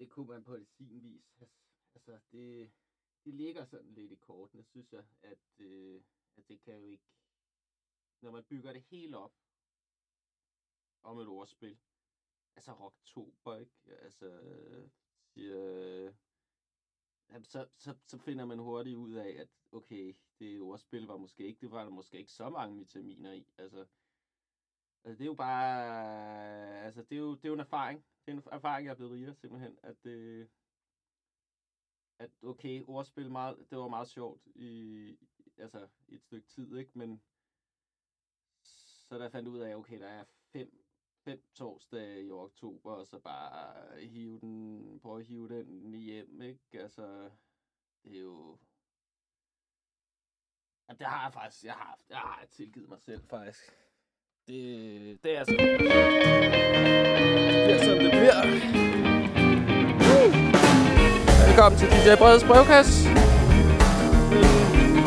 det kunne man på sin vis. Altså, det, det ligger sådan lidt i kortene, synes jeg, at, øh, at det kan jo ikke... Når man bygger det helt op om et ordspil, altså rocktober, ikke? Altså, siger, jamen, så, så, så finder man hurtigt ud af, at okay, det ordspil var måske ikke, det var der måske ikke så mange vitaminer i. Altså, altså det er jo bare, altså det er jo, det er jo en erfaring. Det er en erfaring, jeg er blevet rigere simpelthen, at, øh, at okay, ordspil, meget, det var meget sjovt i, altså, i et stykke tid, ikke? Men så der fandt ud af, okay, der er fem fem torsdage i oktober, og så bare hive den, prøve at hive den hjem, ikke? Altså, det er jo... Ja, det har jeg faktisk, jeg har, haft, jeg har tilgivet mig selv, faktisk. Det, det er sådan. Det er sådan, det bliver. Velkommen til DJ Breds brevkasse.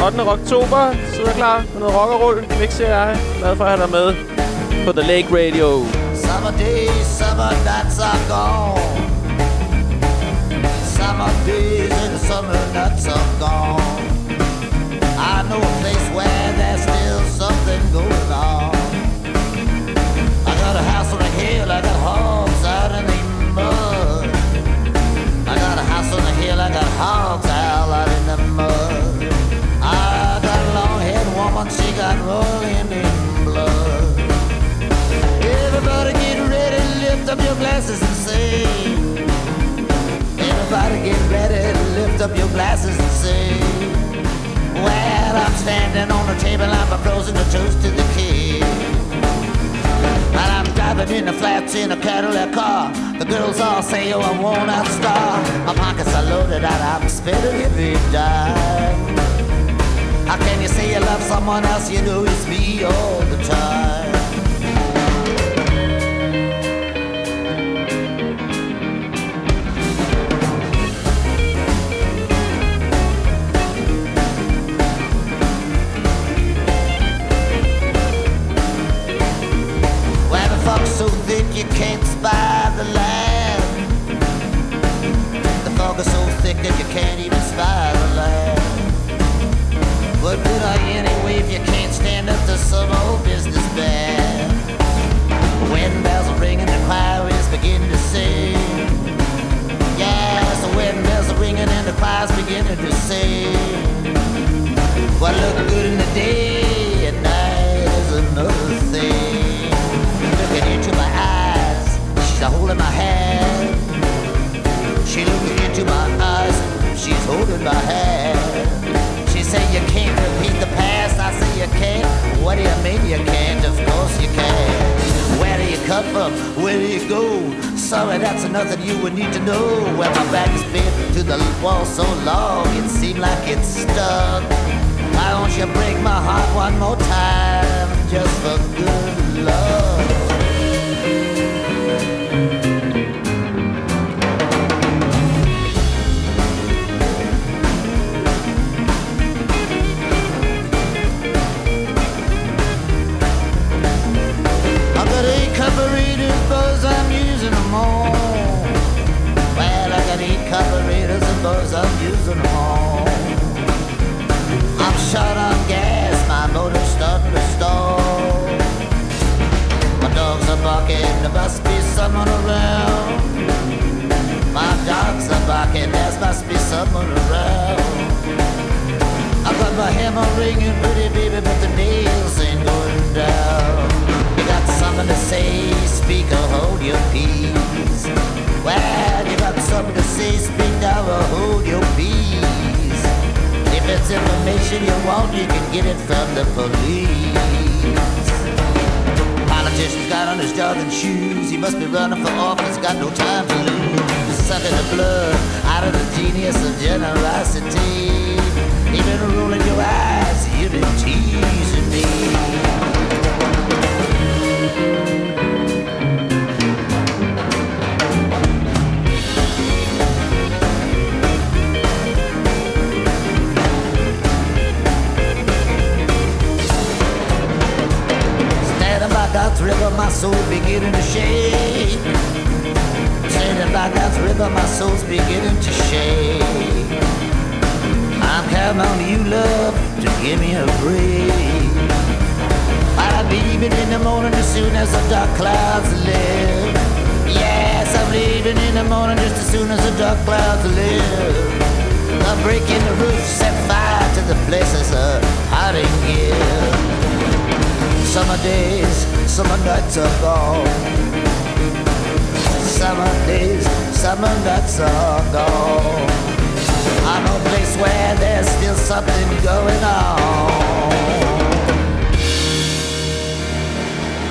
8. oktober sidder klar med noget rock og roll. Mixer jeg. Glad for at have dig med på The Lake Radio. Summer days, summer nights are gone. Summer days and summer nights are gone. Up your glasses and sing. Well, I'm standing on the table, I'm proposing a toast to the king. And I'm driving in the flats in a Cadillac car. The girls all say, oh, I want a star. My pockets are loaded and I'm spending every dime. How can you say you love someone else? You know it's me all the time. Can't even spy the land. What good are you anyway if you can't stand up to some old business businessman? Wedding bells are ringing, the choir is beginning to sing. Yes, the wedding bells are ringing and the choir's beginning to sing. What look What do you mean you can't? Of course you can. Where do you come from? Where do you go? Sorry, that's nothing you would need to know. Where my back has been to the wall so long, it seemed like it's stuck. Why don't you break my heart one more time, just for good short on gas, my motor's starting to stall. My dogs are barking, there must be someone around. My dogs are barking, there must be someone around. I got my hammer ringing, pretty baby, but the nails ain't going down. You got something to say, speaker, hold your peace. Well, you got something to say, speak now or hold your peace. If it's information you want, you can get it from the police. Politician's got on his jogging shoes. He must be running for office, got no time to lose. Sucking the blood out of the genius of generosity. Even rolling your eyes, you've been teasing me. Soul beginning to shake. Standing by God's river, my soul's beginning to shake. I'm counting on you, love, to give me a break. I'm leaving in the morning as soon as the dark clouds lift. Yes, I'm leaving in the morning just as soon as the dark clouds lift. I'm breaking the roof, set fire to the places of hiding gear. Summer days, summer nights are gone summer days, summer nights are gone. I know a place where there's still something going on.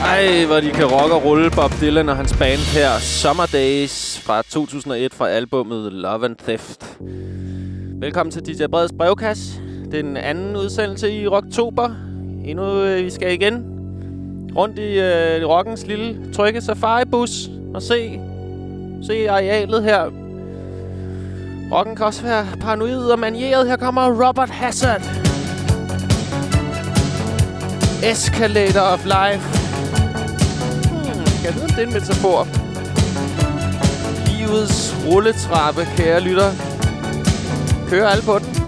Ej, hvor de kan rock og rulle Bob Dylan og hans band her. Summer Days fra 2001 fra albummet Love and Theft. Velkommen til DJ Breds brevkasse. Den anden udsendelse i Rocktober. Endnu øh, vi skal igen rundt i øh, rockens lille trygge safari-bus og se Se arealet her. Rocken kan også være paranoid og manieret. Her kommer Robert Hazard. Escalator of Life. Hmm, kan jeg vide, om det er en metafor? Livets rulletrappe, kære lytter. Kører alle på den.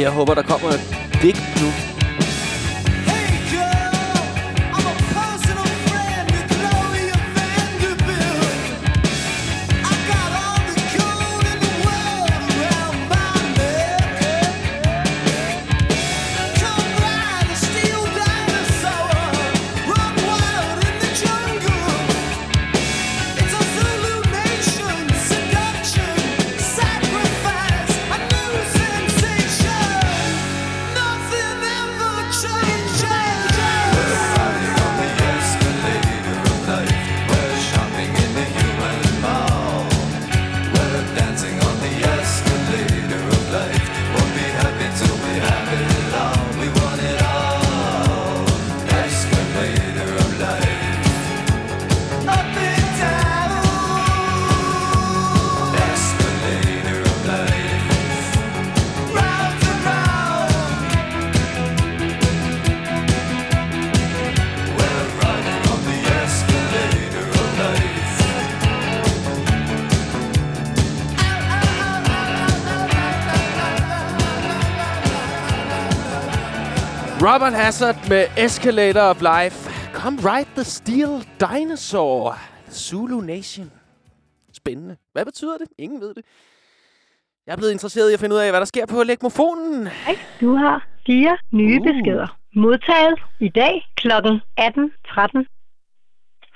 Jeg håber, der kommer et digt nu. Hazard med Escalator of Life. Come ride the steel dinosaur. Zulu Nation. Spændende. Hvad betyder det? Ingen ved det. Jeg er blevet interesseret i at finde ud af, hvad der sker på legmofonen. Hej, du har fire nye uh. beskeder. Modtaget i dag kl. 18.13.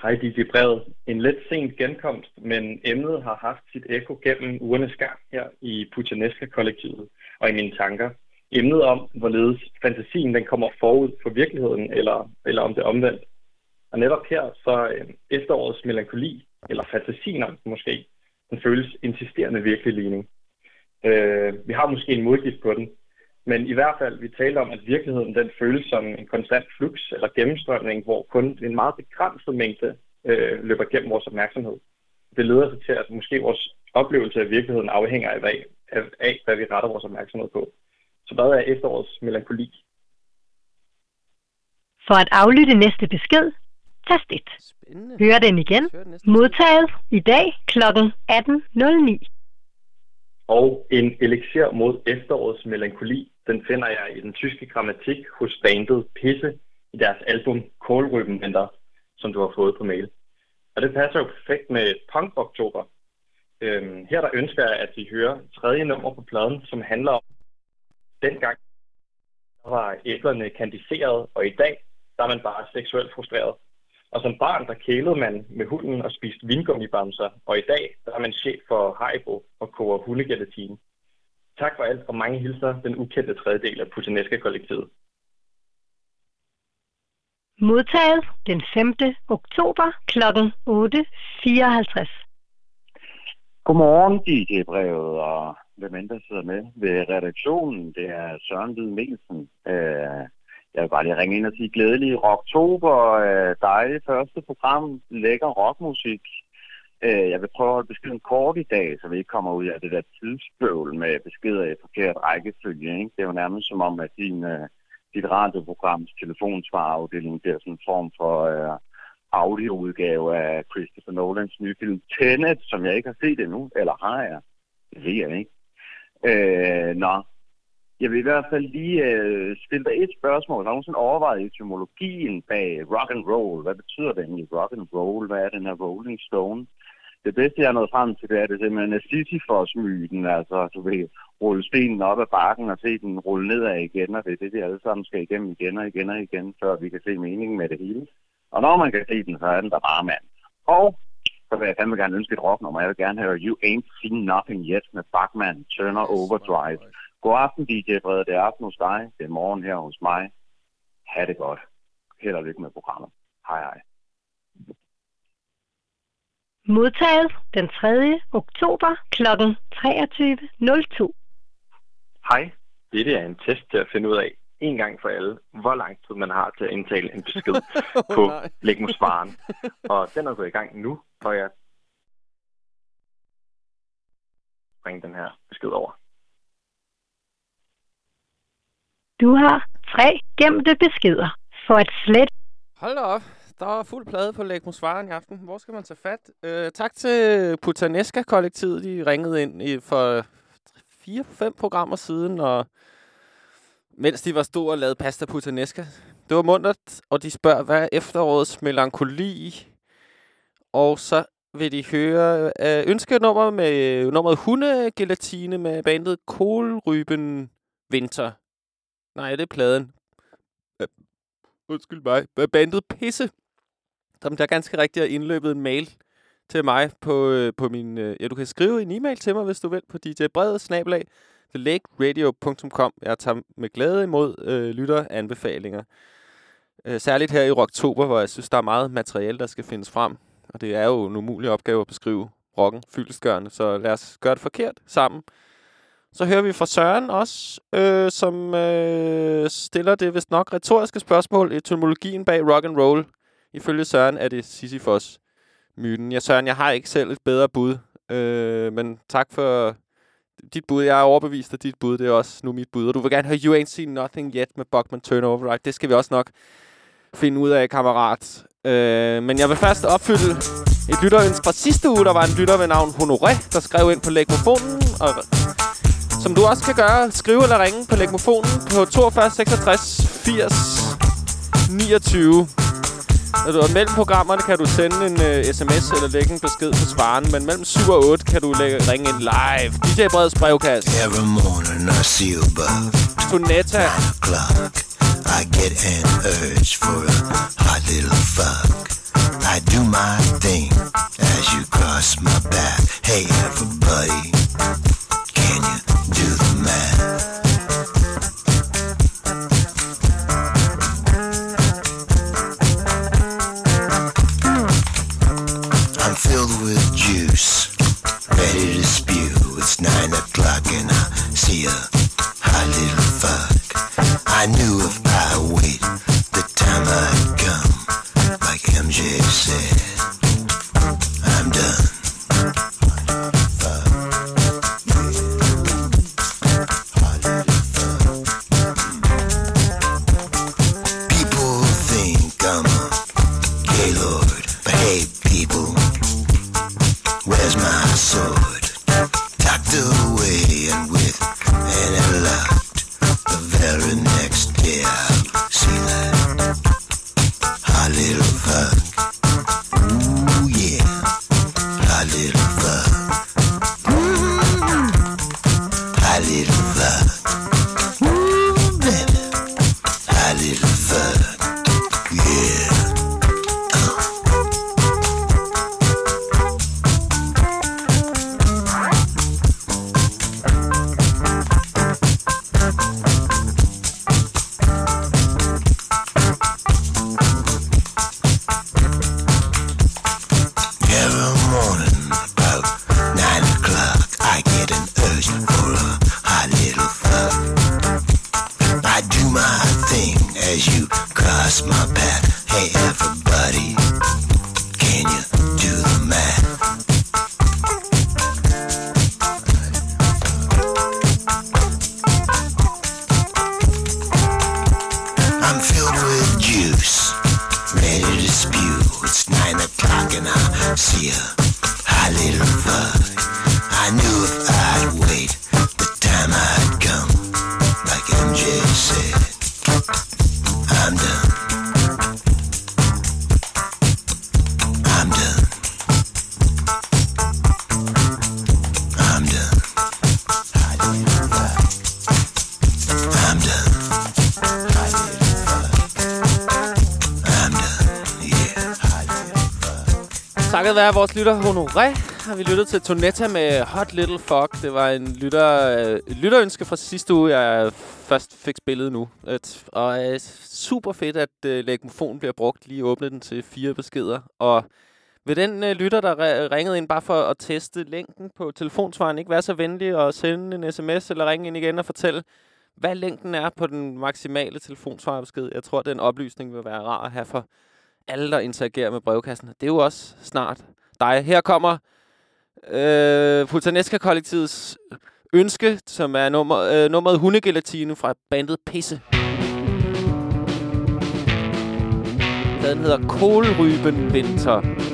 Hej, DJ Brevet. En lidt sent genkomst, men emnet har haft sit ekko gennem ugernes gang her i Putaneska-kollektivet og i mine tanker emnet om, hvorledes fantasien den kommer forud for virkeligheden, eller, eller om det er omvendt. Og netop her, så øh, efterårets melankoli, eller fantasien måske, den føles insisterende virkelig ligning. Øh, vi har måske en modgift på den, Men i hvert fald, vi taler om, at virkeligheden den føles som en konstant flux eller gennemstrømning, hvor kun en meget begrænset mængde øh, løber gennem vores opmærksomhed. Det leder sig til, at måske vores oplevelse af virkeligheden afhænger af, af, af hvad vi retter vores opmærksomhed på. Så hvad er efterårets melankoli? For at aflytte næste besked, tast 1. Spændende. Hør den igen. Hør den. Modtaget i dag kl. 18.09. Og en elixir mod efterårets melankoli, den finder jeg i den tyske grammatik hos bandet Pisse i deres album Kålrøbenventer, som du har fået på mail. Og det passer jo perfekt med Punk Oktober. Øhm, her der ønsker jeg, at vi hører tredje nummer på pladen, som handler om dengang var æblerne kandiseret, og i dag der er man bare seksuelt frustreret. Og som barn, der kælede man med hunden og spiste vingummibamser, og i dag der er man chef for Haribo og koger hundegelatine. Tak for alt, og mange hilser den ukendte tredjedel af Putineska-kollektivet. Modtaget den 5. oktober kl. 8.54. Godmorgen, DJ-brevet, og hvem end der sidder med ved redaktionen. Det er Søren Lyd Mikkelsen. Øh, jeg vil bare lige ringe ind og sige glædelig rocktober. Øh, dejligt første program. Lækker rockmusik. Øh, jeg vil prøve at holde beskeden kort i dag, så vi ikke kommer ud af det der tidsbøvl med beskeder i forkert rækkefølge. Ikke? Det er jo nærmest som om, at din, øh, dit radioprograms telefonsvarafdeling bliver sådan en form for Øh, audioudgave af Christopher Nolans nye film Tenet, som jeg ikke har set endnu. Eller har jeg? Det ved jeg ikke. Øh, nå, jeg vil i hvert fald lige øh, stille dig et spørgsmål. Har du nogensinde overvejet etymologien bag rock and roll? Hvad betyder det egentlig rock and roll? Hvad er den her Rolling Stone? Det bedste, jeg er nået frem til, det er det simpelthen er Sisyphos-myten. Altså, du vil rulle stenen op ad bakken og se den rulle nedad igen, og det er det, vi alle sammen skal igennem igen og igen og igen, før vi kan se meningen med det hele. Og når man kan se den, så er den der bare mand. Og så vil jeg fandme gerne ønske et rocknummer. Jeg vil gerne høre You Ain't Seen Nothing Yet med Bachman Turner Overdrive. God aften, DJ Brede. Det er aften hos dig. Det er morgen her hos mig. Ha' det godt. Held og lykke med programmet. Hej hej. Modtaget den 3. oktober kl. 23.02. Hej. Dette er en test til at finde ud af, en gang for alle, hvor lang tid man har til at indtale en besked på nej. Lægmusvaren. Og den er gået i gang nu, og jeg bringe den her besked over. Du har tre gemte beskeder. For at slet Hold da op. Der er fuld plade på Lægmusvaren i aften. Hvor skal man tage fat? Øh, tak til Putaneska-kollektivet. De ringede ind i for fire-fem programmer siden, og mens de var store og lavede pasta puttanesca. Det var mundret, og de spørger, hvad er efterårets melankoli? Og så vil de høre øh, ønskenummer med øh, nummeret hundegelatine med bandet Kålryben Winter. Nej, det er pladen. Øh, undskyld mig. Bandet Pisse. Som der ganske rigtigt har indløbet en mail til mig på, øh, på min... Øh, ja, du kan skrive en e-mail til mig, hvis du vil, på djbredet, snabelag, thelakeradio.com. Jeg tager med glæde imod øh, lytteranbefalinger. Øh, særligt her i oktober, hvor jeg synes, der er meget materiale, der skal findes frem. Og det er jo en umulig opgave at beskrive rocken fyldestgørende, så lad os gøre det forkert sammen. Så hører vi fra Søren også, øh, som øh, stiller det vist nok retoriske spørgsmål. i Etymologien bag rock and roll. Ifølge Søren er det Sisyfos myten. Ja, Søren, jeg har ikke selv et bedre bud, øh, men tak for dit bud. Jeg er overbevist af dit bud. Det er også nu mit bud. Og du vil gerne høre You Ain't Seen Nothing Yet med Buckman Turnover, right? Det skal vi også nok finde ud af, kammerat. Øh, men jeg vil først opfylde et lytterønske fra sidste uge. Der var en lytter ved navn Honoré, der skrev ind på lægmofonen. Og som du også kan gøre, skrive eller ringe på lægmofonen på 42 66 80 29. Når du er mellem programmerne, kan du sende en uh, sms eller lægge en besked på svaren. Men mellem 7 og 8 kan du lægge, ringe ind live. DJ Breds brevkasse. Every morning I see you above o'clock. I get an urge for a hot little fuck. I do my thing as you cross my path. Hey everybody, Takket være vores lytter Honoré, har vi lyttet til Tonetta med Hot Little Fuck. Det var en lytter, øh, lytterønske fra sidste uge, jeg først fik spillet nu. Et, og øh, super fedt, at øh, legmofonen bliver brugt. Lige åbne den til fire beskeder. Og vil den øh, lytter, der ringede ind bare for at teste længden på telefonsvaren, ikke være så venlig at sende en sms eller ringe ind igen og fortælle, hvad længden er på den maksimale telefonsvarbesked. Jeg tror, den oplysning vil være rar at have for alle, der interagerer med brevkassen. Det er jo også snart dig. Her kommer øh, Putanesca-kollektivets ønske, som er nummer, øh, nummeret Hundegelatine fra bandet Pisse. Den hedder Kålryben Vinter.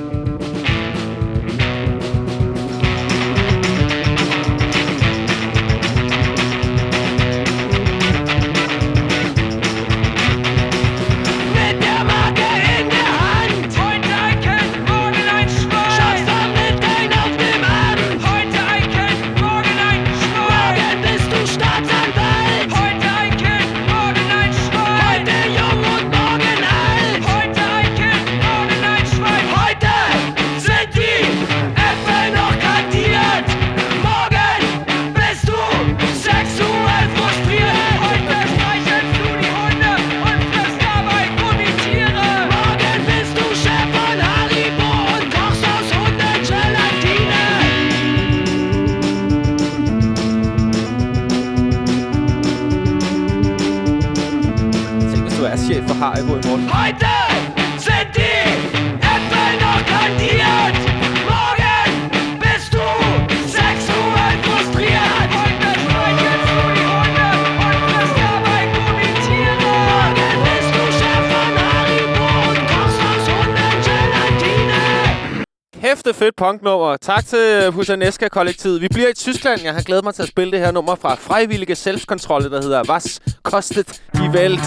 Fedt punknummer. Tak til Husaneska kollektivet. Vi bliver i Tyskland. Jeg har glædet mig til at spille det her nummer fra frivillige Selvkontrolle, der hedder Was kostet die Welt?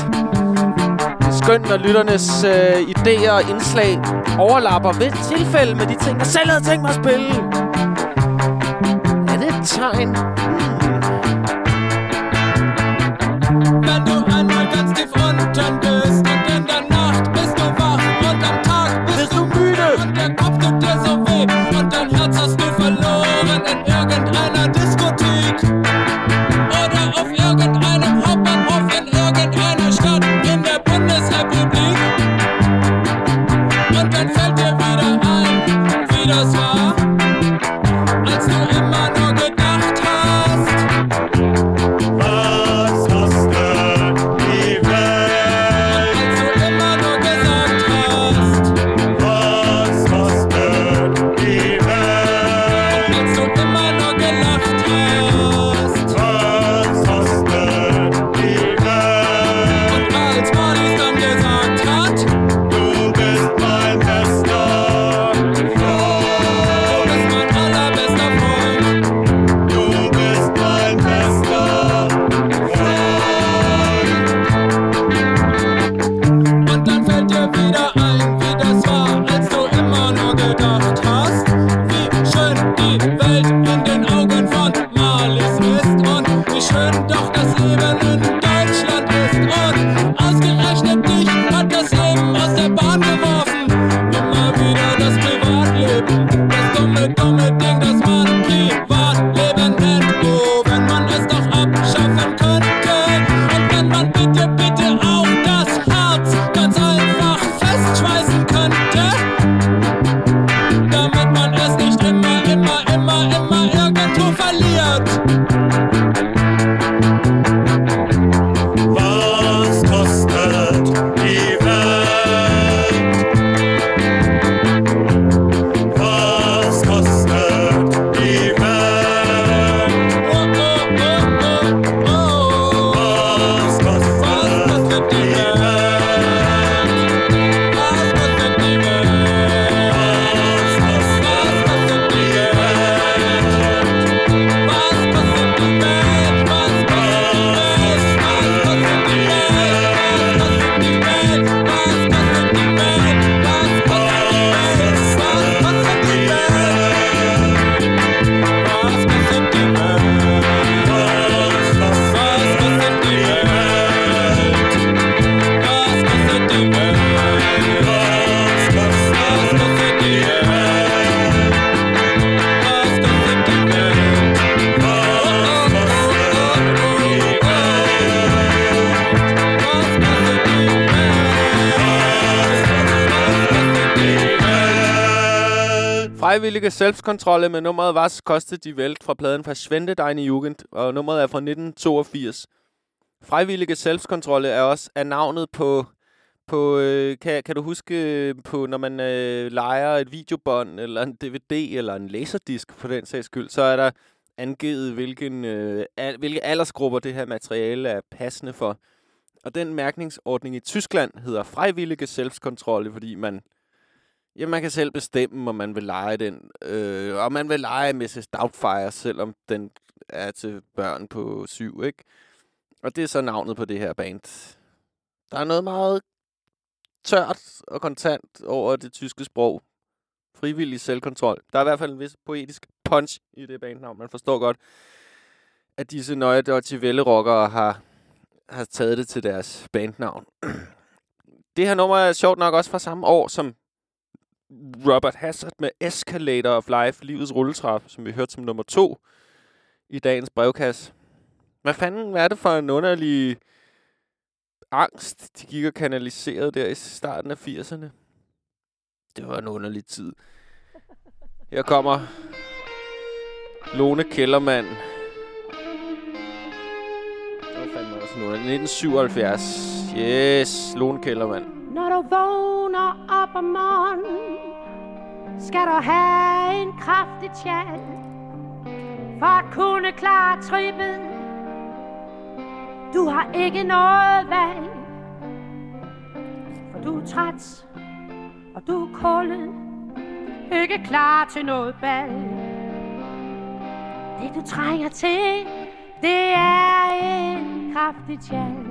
Skønt, når lytternes øh, idéer og indslag overlapper ved tilfælde med de ting, jeg selv havde tænkt mig at spille. Er det et tegn? Freiwillige Selbstkontrolle med nummeret Was kostet die Welt fra pladen Verschwende deine Jugend, og nummeret er fra 1982. Frivillige Selbstkontrolle er også er navnet på, på øh, kan, kan du huske, øh, på når man øh, leger et videobånd, eller en DVD, eller en laserdisk for den sags skyld, så er der angivet, hvilken, øh, al, hvilke aldersgrupper det her materiale er passende for. Og den mærkningsordning i Tyskland hedder Frivillige Selbstkontrolle, fordi man Ja, man kan selv bestemme, om man vil lege den. Øh, og man vil lege Mrs. Doubtfire, selvom den er til børn på syv, ikke? Og det er så navnet på det her band. Der er noget meget tørt og kontant over det tyske sprog. Frivillig selvkontrol. Der er i hvert fald en vis poetisk punch i det bandnavn. Man forstår godt, at disse nøje Deutsche Welle-rockere har, har taget det til deres bandnavn. det her nummer er sjovt nok også fra samme år som Robert Hazard med Escalator of Life, livets rulletrap, som vi hørte som nummer to i dagens brevkasse. Hvad fanden hvad er det for en underlig angst, de gik og kanaliserede der i starten af 80'erne? Det var en underlig tid. Her kommer Lone Kellermann. Det var fandme også noget. 1977. Yes, Lone Kellermann. Når du vågner op om morgenen, skal du have en kraftig tjal, for at kunne klare trippet. Du har ikke noget valg, for du er træt, og du er kuldet, ikke klar til noget bal. Det du trænger til, det er en kraftig tjal.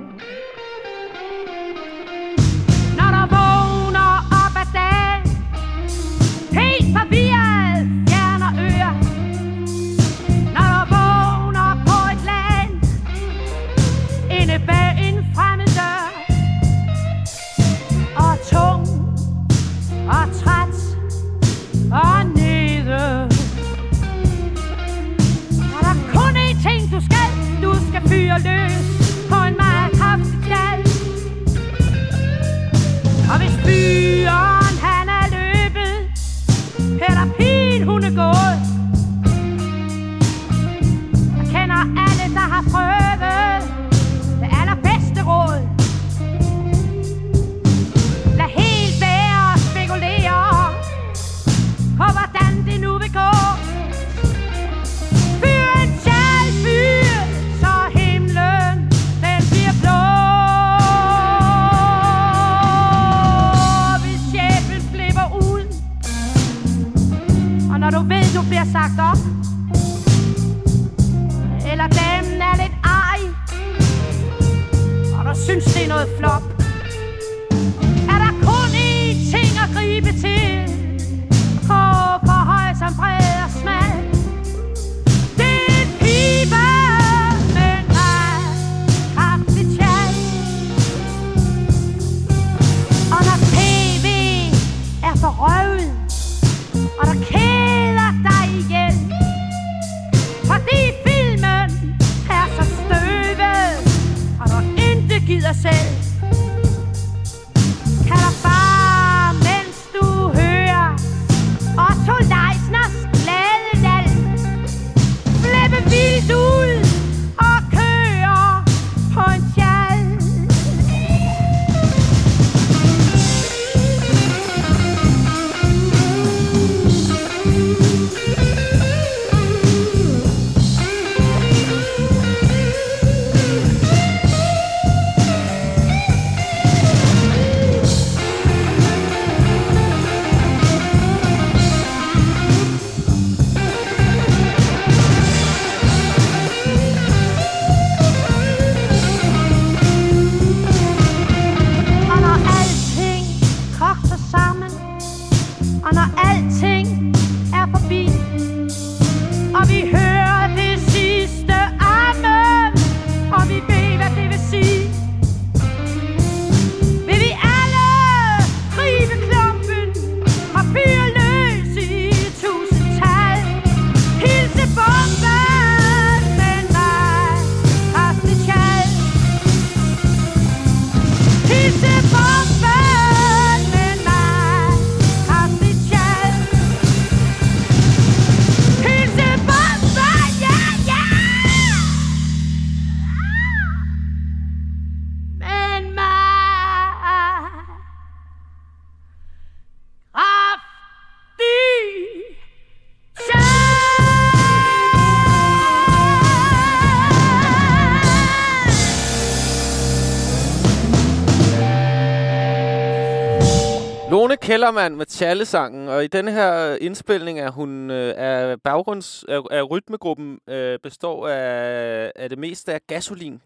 Kellermann med Tjallesangen, og i denne her indspilning er hun øh, af baggrunds Er, er rytmegruppen øh, består af, af det meste af gasolin.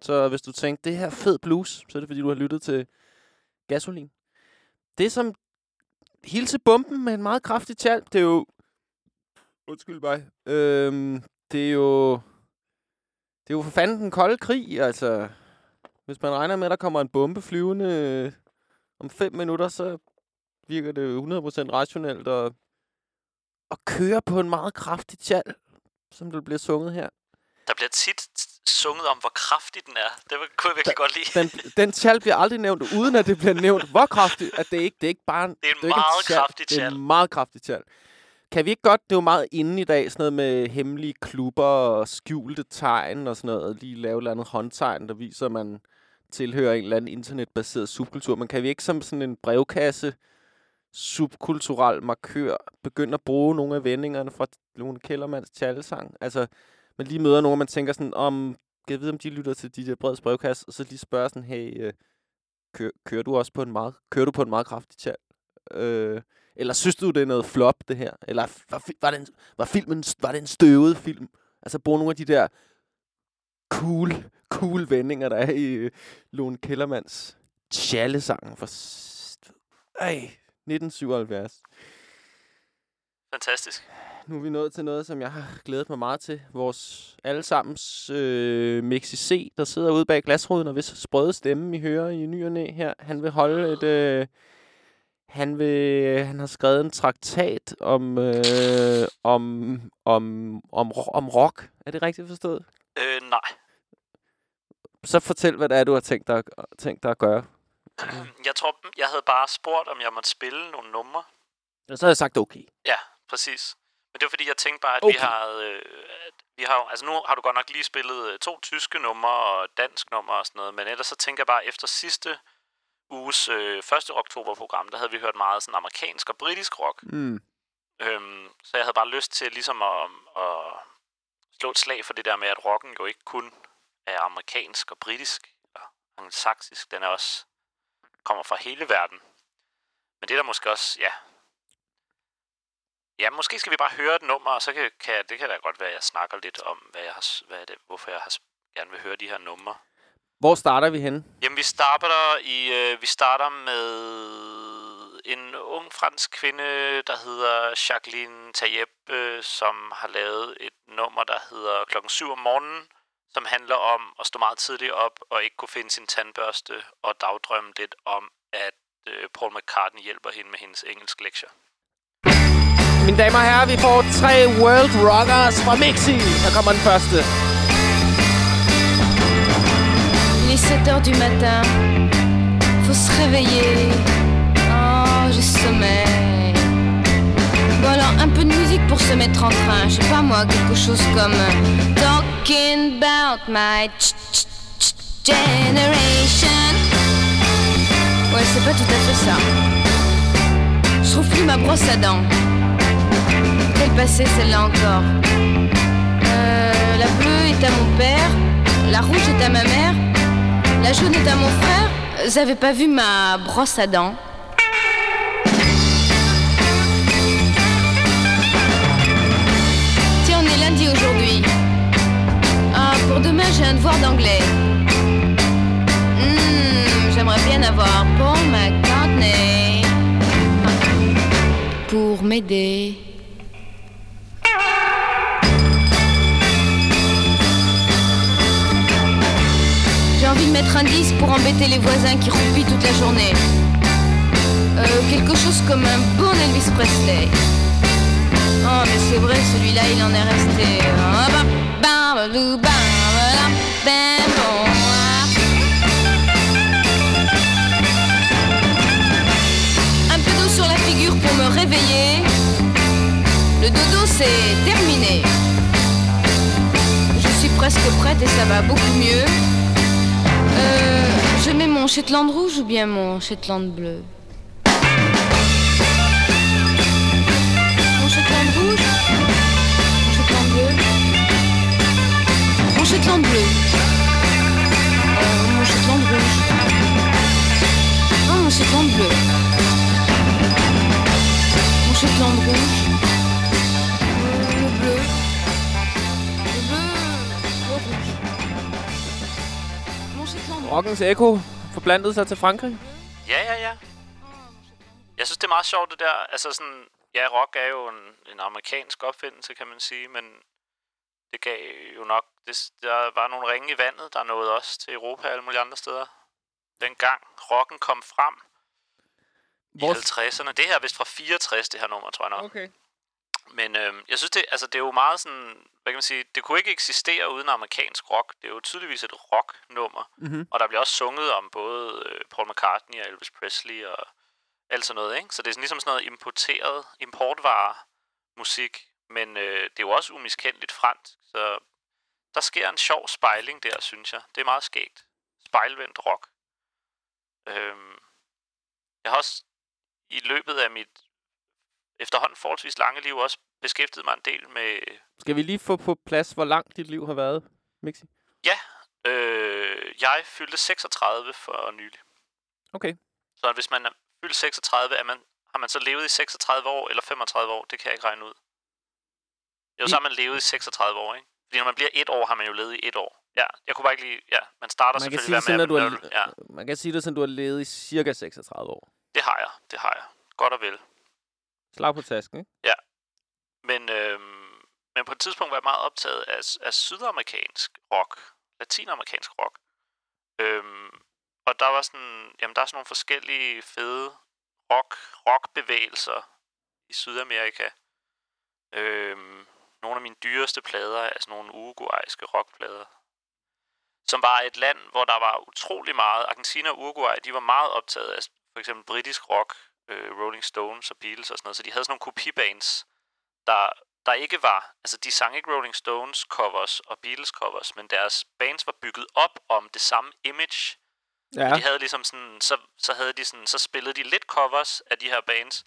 Så hvis du tænker, det her fed blues, så er det fordi, du har lyttet til gasolin. Det er som hilse bomben med en meget kraftig tjal. Det er jo... Undskyld mig. Øhm, det er jo... Det er jo for fanden den kolde krig, altså. Hvis man regner med, at der kommer en bombe flyvende øh, om fem minutter, så virker det jo 100% rationelt at, at køre på en meget kraftig tjal, som det bliver sunget her. Der bliver tit sunget om, hvor kraftig den er. Det var- kunne jeg virkelig godt lide. Den, den tjal bliver aldrig nævnt, uden at det bliver nævnt, hvor kraftigt, at det ikke, det er ikke bare en, Det er en det ikke meget tjal, kraftig Det er tjal. en meget kraftig tjal. Kan vi ikke godt, det er jo meget inde i dag, sådan noget med hemmelige klubber og skjulte tegn og sådan noget, lige lave et andet håndtegn, der viser, at man tilhører en eller anden internetbaseret subkultur. Men kan vi ikke som sådan en brevkasse subkulturel markør begynder at bruge nogle af vendingerne fra Lone Kellermans tjallesang? Altså, man lige møder nogen, og man tænker sådan, om, kan jeg vide, om de lytter til de der breds brevkasse, og så lige spørger sådan, hey, øh, kører, kører du også på en meget, kører du på en meget kraftig tjal? Øh, eller synes du, det er noget flop, det her? Eller var, var, det en, var filmen var det en støvet film? Altså, bruge nogle af de der cool, cool vendinger, der er i øh, Lone Kellermans tjallesang For... ej, 1977. Fantastisk. Nu er vi nået til noget, som jeg har glædet mig meget til. Vores allesammens øh, Mixi C, der sidder ude bag glasruden, og hvis sprøde stemme, I hører i ny og næ her, han vil holde et... Øh, han, vil, han har skrevet en traktat om, øh, om, om, om, om rock. Er det rigtigt forstået? Øh, nej. Så fortæl, hvad det er, du har tænkt dig, tænkt dig at gøre. Jeg tror, jeg havde bare spurgt, om jeg måtte spille nogle numre. Og så har jeg sagt okay. Ja, præcis. Men det var fordi, jeg tænkte bare, at okay. vi har... Øh, at vi har altså nu har du godt nok lige spillet øh, to tyske numre og dansk nummer og sådan noget, men ellers så tænker jeg bare, efter sidste uges øh, 1. oktober-program, der havde vi hørt meget sådan amerikansk og britisk rock. Mm. Øhm, så jeg havde bare lyst til ligesom at, at slå et slag for det der med, at rocken jo ikke kun er amerikansk og britisk og anglosaksisk. Den er også kommer fra hele verden. Men det er der måske også, ja. Ja, måske skal vi bare høre et nummer, og så kan, kan det kan da godt være, at jeg snakker lidt om, hvad jeg har, hvad det, hvorfor jeg har, gerne vil høre de her numre. Hvor starter vi henne? Jamen, vi starter i øh, vi starter med en ung fransk kvinde, der hedder Jacqueline Tayeb, øh, som har lavet et nummer, der hedder klokken 7 om morgenen, som handler om at stå meget tidligt op og ikke kunne finde sin tandbørste og dagdrømme lidt om, at øh, Paul McCartney hjælper hende med hendes engelsk lektier. Mine damer og herrer, vi får tre World Rockers fra Mixi. Her kommer den første. Il est 7 heures du matin, faut se réveiller. Pour se mettre en train. Je sais pas moi, quelque chose comme euh, Talking about my ch- generation. Ouais, c'est pas tout à fait ça. Je trouve plus ma brosse à dents. Quelle passée celle-là encore Euh, La bleue est à mon père, la rouge est à ma mère, la jaune est à mon frère. Vous avez pas vu ma brosse à dents? Aujourd'hui. Ah, pour demain, j'ai un devoir d'anglais. Hmm, J'aimerais bien avoir Paul McCartney pour m'aider. J'ai envie de mettre un disque pour embêter les voisins qui roupillent toute la journée. Euh, quelque chose comme un bon Elvis Presley. Oh, mais c'est vrai, celui-là, il en est resté. Là, ben. Un peu d'eau sur la figure pour me réveiller. Le dodo, c'est terminé. Je suis presque prête et ça va beaucoup mieux. Euh, je mets mon Shetland rouge ou bien mon Shetland bleu? Mon Shetland rouge Mon Shetland bleu Mon Shetland bleu Euh, Mon Shetland rouge Oh, mon Shetland bleu Shetland rouge. Le bleu. Le bleu. Le rouge. Rockens Echo forblandede sig til Frankrig. Ja, ja, ja. Jeg synes, det er meget sjovt, det der. Altså sådan, ja, rock er jo en, en amerikansk opfindelse, kan man sige, men det gav jo nok... Det, der var nogle ringe i vandet, der nåede også til Europa og alle mulige andre steder. Dengang rocken kom frem Hvor- i 50'erne. Det her er vist fra 64, det her nummer, tror jeg nok. Okay. Men øhm, jeg synes, det, altså, det er jo meget sådan... Hvad kan man sige? Det kunne ikke eksistere uden amerikansk rock. Det er jo tydeligvis et rocknummer. Mhm. Og der bliver også sunget om både øh, Paul McCartney og Elvis Presley og alt sådan noget, ikke? Så det er sådan, ligesom sådan noget importeret, importvare musik, men øh, det er jo også umiskendeligt fransk, så der sker en sjov spejling der, synes jeg. Det er meget skægt. Spejlvendt rock. Øhm, jeg har også i løbet af mit efterhånden forholdsvis lange liv også beskæftiget mig en del med Skal vi lige få på plads, hvor langt dit liv har været, Mixi? Ja, øh, jeg fyldte 36 for nylig. Okay. Så hvis man fyldt 36, er man, har man så levet i 36 år eller 35 år? Det kan jeg ikke regne ud. Jo, så har man levet i 36 år, ikke? Fordi når man bliver et år, har man jo levet i et år. Ja, jeg kunne bare ikke lige... Ja, man starter Man kan, sige selvfølgelig sådan, at du har, med... Ja, man kan sige det sådan, du har levet i cirka 36 år. det har jeg. Det har jeg. Godt og vel. Slag på tasken, ikke? Ja. Men, øhm, men på et tidspunkt var jeg meget optaget af, af sydamerikansk rock. Latinamerikansk rock. Øhm, og der var sådan, jamen der er sådan nogle forskellige fede rock, rockbevægelser i Sydamerika. Øhm, nogle af mine dyreste plader er sådan nogle uruguayske rockplader. Som var et land, hvor der var utrolig meget. Argentina og Uruguay, de var meget optaget af for eksempel britisk rock, øh, Rolling Stones og Beatles og sådan noget. Så de havde sådan nogle kopibands, der, der ikke var... Altså, de sang ikke Rolling Stones covers og Beatles covers, men deres bands var bygget op om det samme image. Ja. De havde ligesom sådan... Så, så, havde de sådan, så spillede de lidt covers af de her bands,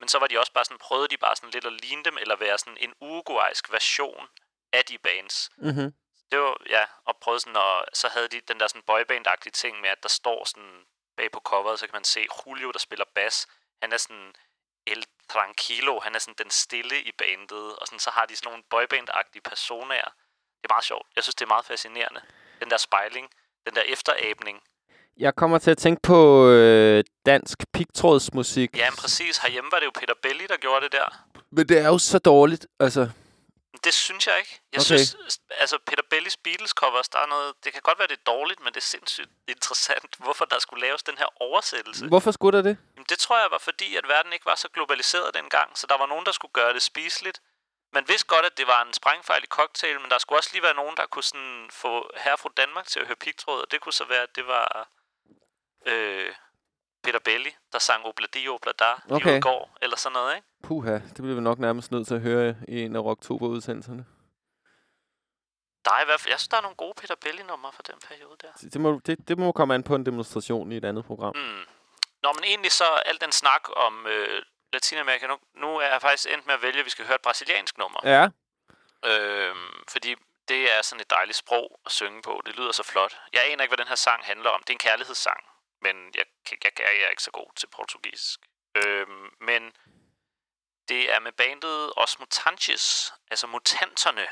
men så var de også bare sådan... Prøvede de bare sådan lidt at ligne dem, eller være sådan en uruguaysk version af de bands. Mhm. Det var, ja, og prøvede sådan, og så havde de den der sådan boyband-agtige ting med, at der står sådan bag på coveret, så kan man se Julio, der spiller bas. Han er sådan El Tranquilo, han er sådan den stille i bandet, og sådan, så har de sådan nogle boyband-agtige personer. Det er meget sjovt. Jeg synes, det er meget fascinerende. Den der spejling, den der efterabning. Jeg kommer til at tænke på øh, dansk pigtrådsmusik. Ja, men præcis. Herhjemme var det jo Peter Belli, der gjorde det der. Men det er jo så dårligt, altså. Det synes jeg ikke. Jeg Okay. synes, altså Peter Bellis Beatles covers, der er noget, det kan godt være, det er dårligt, men det er sindssygt interessant, hvorfor der skulle laves den her oversættelse. Hvorfor skulle der det? Jamen, det tror jeg var fordi, at verden ikke var så globaliseret dengang, så der var nogen, der skulle gøre det spiseligt. Man vidste godt, at det var en sprængfejl i cocktail, men der skulle også lige være nogen, der kunne sådan få herre fra Danmark til at høre pigtråd, og det kunne så være, at det var øh, Peter Belli, der sang Obladi Oblada okay. I går, eller sådan noget, ikke? Puha, det bliver vi nok nærmest nødt til at høre i en af Rocktober-udsendelserne. Der er i hvert fald, jeg synes, der er nogle gode Peter Belli-numre fra den periode der. Det må, det, det må komme an på en demonstration i et andet program. Mm. Nå, men egentlig så al den snak om øh, Latinamerika, nu, nu er jeg faktisk endt med at vælge, at vi skal høre et brasiliansk nummer. Ja. Øhm, fordi det er sådan et dejligt sprog at synge på. Det lyder så flot. Jeg aner ikke, hvad den her sang handler om. Det er en kærlighedssang, men jeg, jeg, jeg, jeg er ikke så god til portugisisk. Øhm, men det er med bandet Os Mutantes, altså Mutanterne,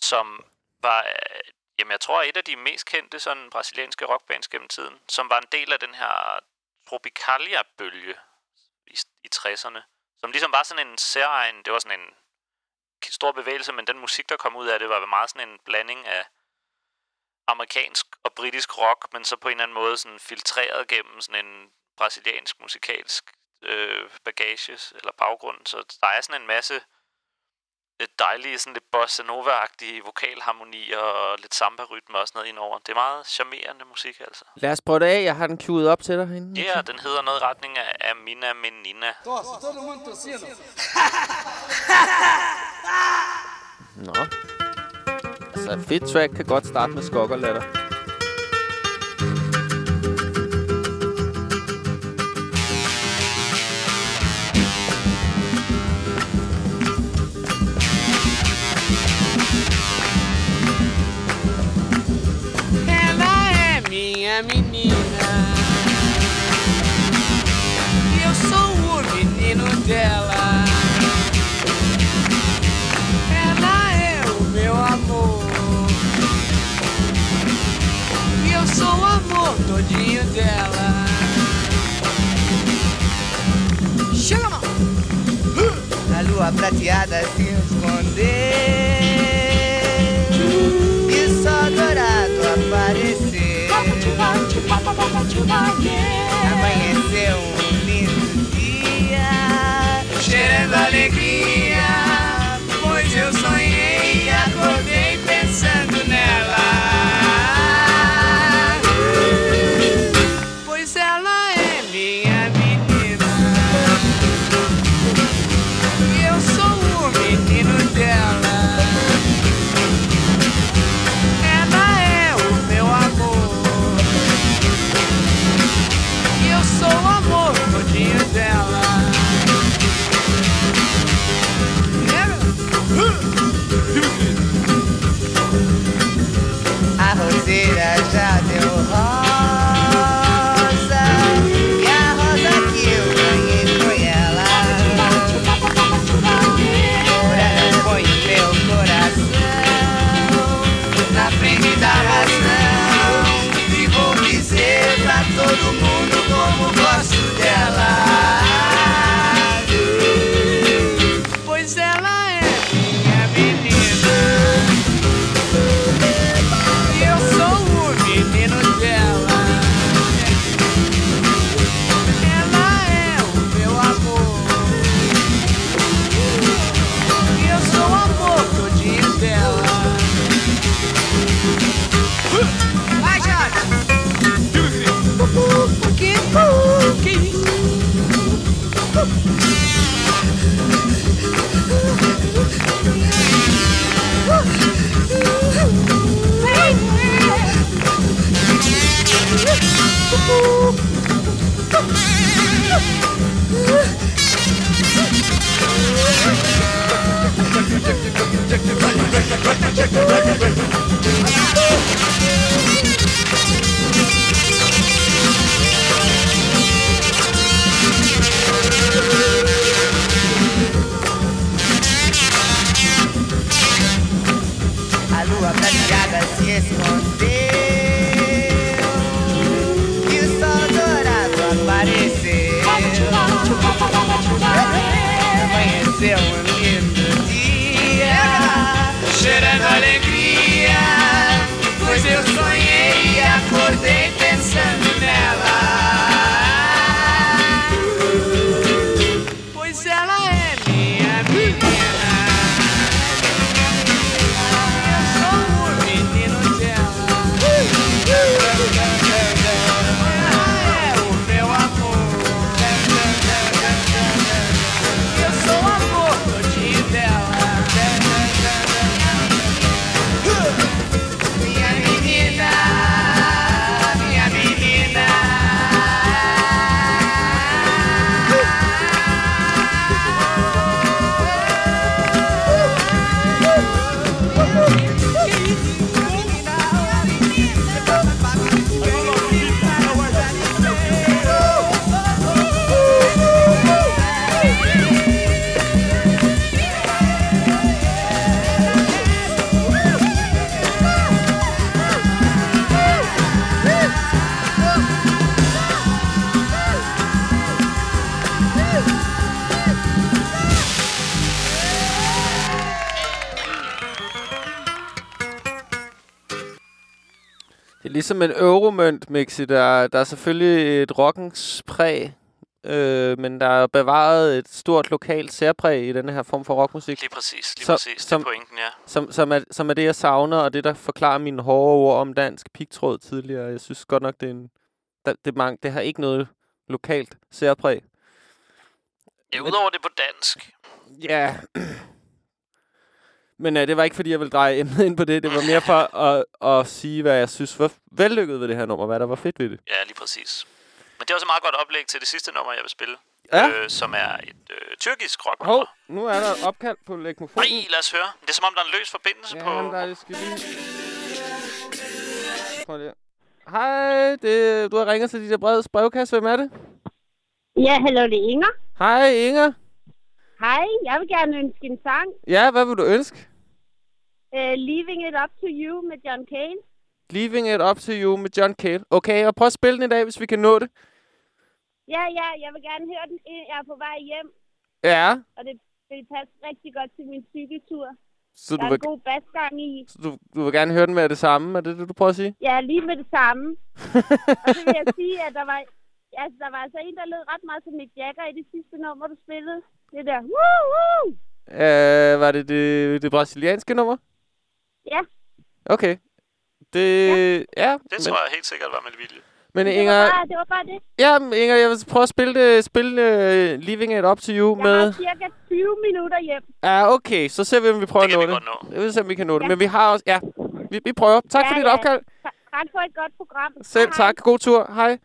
som var, øh, jamen jeg tror, et af de mest kendte sådan brasilianske rockbands gennem tiden, som var en del af den her Tropicalia-bølge i, i 60'erne, som ligesom var sådan en særegen, det var sådan en stor bevægelse, men den musik, der kom ud af det, var meget sådan en blanding af amerikansk og britisk rock, men så på en eller anden måde sådan filtreret gennem sådan en brasiliansk musikalsk øh, bagage eller baggrund. Så der er sådan en masse dejlige, sådan lidt bossa nova-agtige vokalharmonier og lidt samba-rytme og sådan noget indover. Det er meget charmerende musik, altså. Lad os prøve det af. Jeg har den queuet op til dig herinde. Ja, yeah, den hedder noget i retning af Amina Menina. Nå. Altså, et fedt track kan godt starte med skok og latter. Ela é minha menina. E eu sou o menino dela. Todinho dela. Chama! A lua prateada se escondeu E só dourado apareceu Amanheceu um lindo dia. Cheirando alegria, shake it, shake it. Ligesom en euromønt, Mixi. Der, der er selvfølgelig et rockens præg, øh, men der er bevaret et stort lokalt særpræg i denne her form for rockmusik. Lige præcis, lige Så- præcis. som- det er pointen, ja. Som, som, er, som er det, jeg savner, og det, der forklarer mine hårde ord om dansk pigtråd tidligere. Jeg synes godt nok, det, er en, der, det, mang, det har ikke noget lokalt særpræg. Ja, udover det på dansk. Ja. Men uh, det var ikke, fordi jeg ville dreje emnet ind på det. Det var mere for at, at sige, hvad jeg synes var vellykket ved det her nummer. Hvad der var fedt ved det. Ja, lige præcis. Men det er også et meget godt oplæg til det sidste nummer, jeg vil spille. Ja. Øh, som er et øh, tyrkisk rock. Hov, nu er der et opkald på lægmofonen. Nej, lad os høre. Det er som om, der er en løs forbindelse Ja, på... men der er, skal lige... Prøv lige. Hej, det, du har ringet til dit breds brevkasse. Hvem er det? Ja, hallo, det er Inger. Hej, Inger. Hej, jeg vil gerne ønske en sang. Ja, hvad vil du ønske? Uh, Leaving It Up To You med John Cale. Leaving It Up To You med John Cale. Okay, og prøv at spille den i dag, hvis vi kan nå det. Ja, ja, jeg vil gerne høre den. Jeg er på vej hjem, Ja, og det vil passe rigtig godt til min cykeltur. så der du er vil, en god basgang i. så du, du vil gerne høre den med det samme? Er det det, du prøver at sige? Ja, lige med det samme. og så vil jeg sige, at der var, altså, der var altså en, der lød ret meget som Mick Jagger i det sidste nummer, du spillede. Det der, woo, woo! Uh, var det, det det brasilianske nummer? Ja. Okay. Det, ja. Det men, tror jeg helt sikkert var med vilje. men Det var, Inger, bare, det var bare det. ja, Inger, jeg vil prøve at spille, det, spille uh, Leaving It Up To You Jeg med... har cirka 20 minutter hjem. Ja, okay, så ser vi, om vi prøver Det at nå vi det. godt nå. Jeg vil se, om vi kan nå det. Ja. Men vi har også... Ja, vi, vi prøver. Tak Ja, for dit ja. opkald. Tak for et godt program. Selv Hej, tak. God tur. Hej.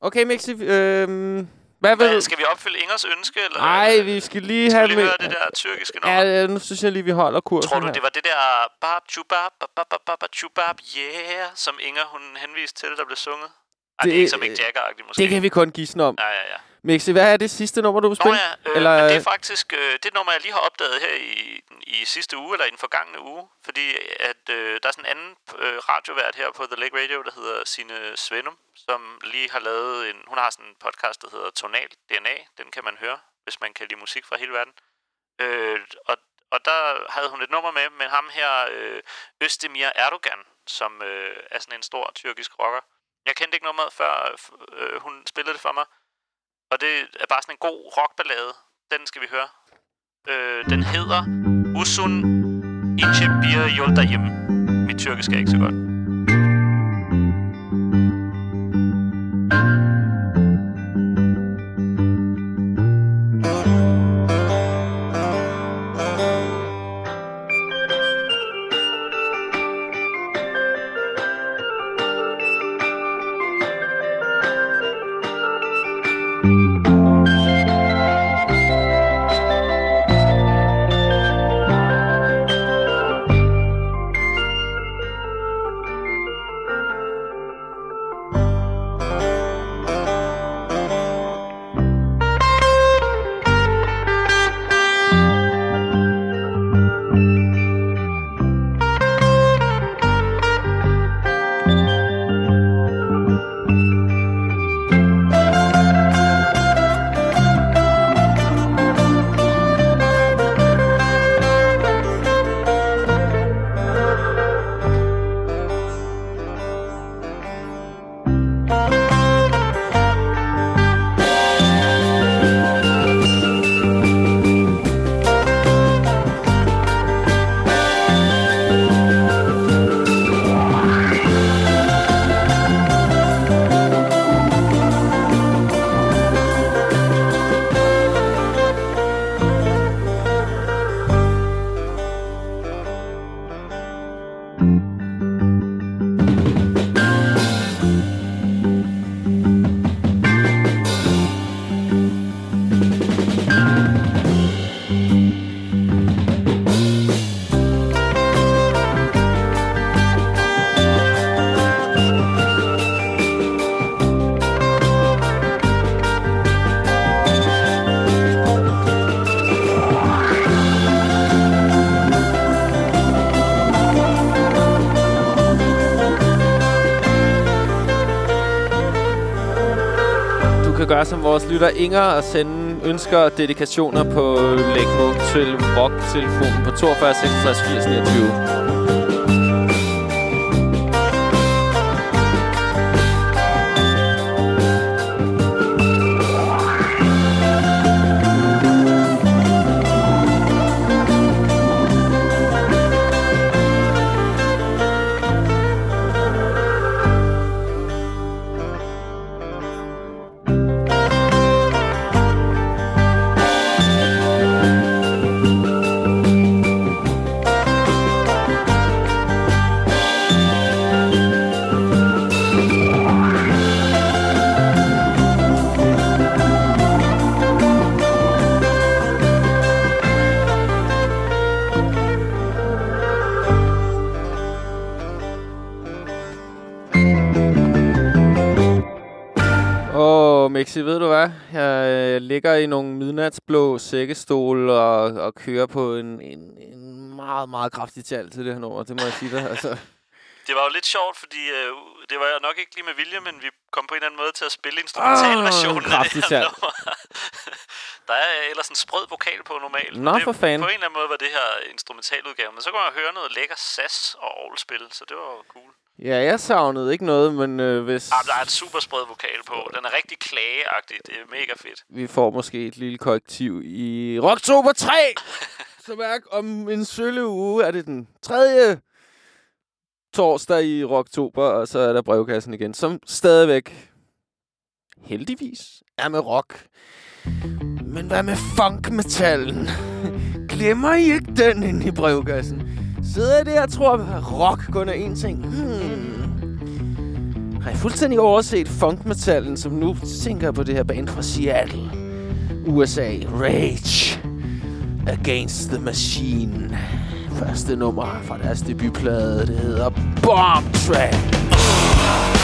Okay, Mixi. Øhm, hvad vil... Hvad, skal vi opfylde Ingers ønske? Eller? Nej, vi skal lige Skal have vi lige høre det der tyrkiske nummer? Ja, nu synes jeg lige, vi holder kursen Tror du, her. det var det der bab chubab bab bab bab chubab yeah, som Inger hun henviste til, der blev sunget? Ej, det, det er ikke så Mick Jagger-agtigt måske. Det kan vi kun gisne om. Ja, ja, ja. Mixi, hvad er det sidste nummer, du vil Nå spille? ja, øh, Eller... men det er faktisk øh, det nummer, jeg lige har opdaget her i, i sidste uge, eller i den forgangne uge. Fordi at øh, der er sådan en anden øh, radiovært her på The Lake Radio, der hedder Sine Svenum, som lige har lavet en... Hun har sådan en podcast, der hedder Tonal DNA. Den kan man høre, hvis man kan lide musik fra hele verden. Øh, og, og der havde hun et nummer med, med ham her, øh, Özdemir Erdogan, som øh, er sådan en stor tyrkisk rocker. Jeg kendte ikke nummeret, før øh, hun spillede det for mig. Og det er bare sådan en god rockballade. Den skal vi høre. Øh, den hedder Usun İnce Bir Yoldayım. Mit tyrkisk er ikke så godt. Som vores lytter Inger at sende ønsker og dedikationer på Lægmo til rock-telefonen på 42 66 80 29. ligger i nogle midnatsblå sækkestol og, og kører på en, en, en meget, meget kraftig tal til det her nummer. Det må jeg sige dig. Altså, Det var jo lidt sjovt, fordi øh, det var nok ikke lige med vilje, men vi kom på en eller anden måde til at spille instrumentalversionen Ah, af det her nummer. Der er ellers en sprød vokal på normalt. Nå, det, for fanden. På en eller anden måde var det her instrumentaludgave. Men så kunne man høre noget lækker sas og orgelspil, så det var cool. Ja, jeg savnede ikke noget, men øh, hvis Ah, der er en super sprød vokal på. Den er rigtig klageagtig. Det er mega fedt. vi får måske et lille korrektiv i Rocktober 3, som er om en sølle uge, er det den tredje torsdag i Rocktober, og så er der brevkassen igen, som stadigvæk heldigvis er med rock. Men hvad med funkmetallen? Glemmer I ikke den inde i brevkassen? Sidder jeg der og tror, at rock kun er én ting? Hmm. Har jeg fuldstændig overset funkmetallen, som nu tænker på det her band fra Seattle, USA, Rage Against the Machine. Første nummer fra deres debutplade, det hedder Bomb Track.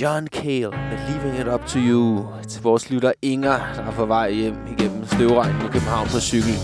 John Cale med Leaving It Up To You til vores lytter Inger, der er på vej hjem igennem støvregnen i København på cykel.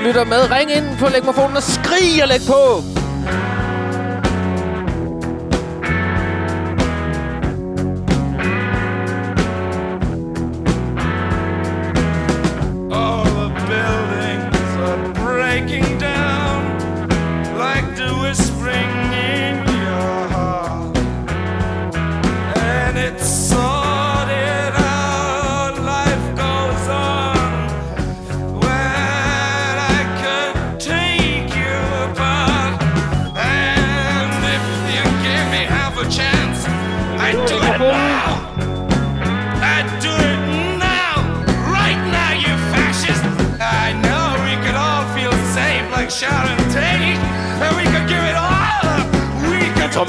Du lytter med. Ring ind på lægmofonen og skrig og læg på.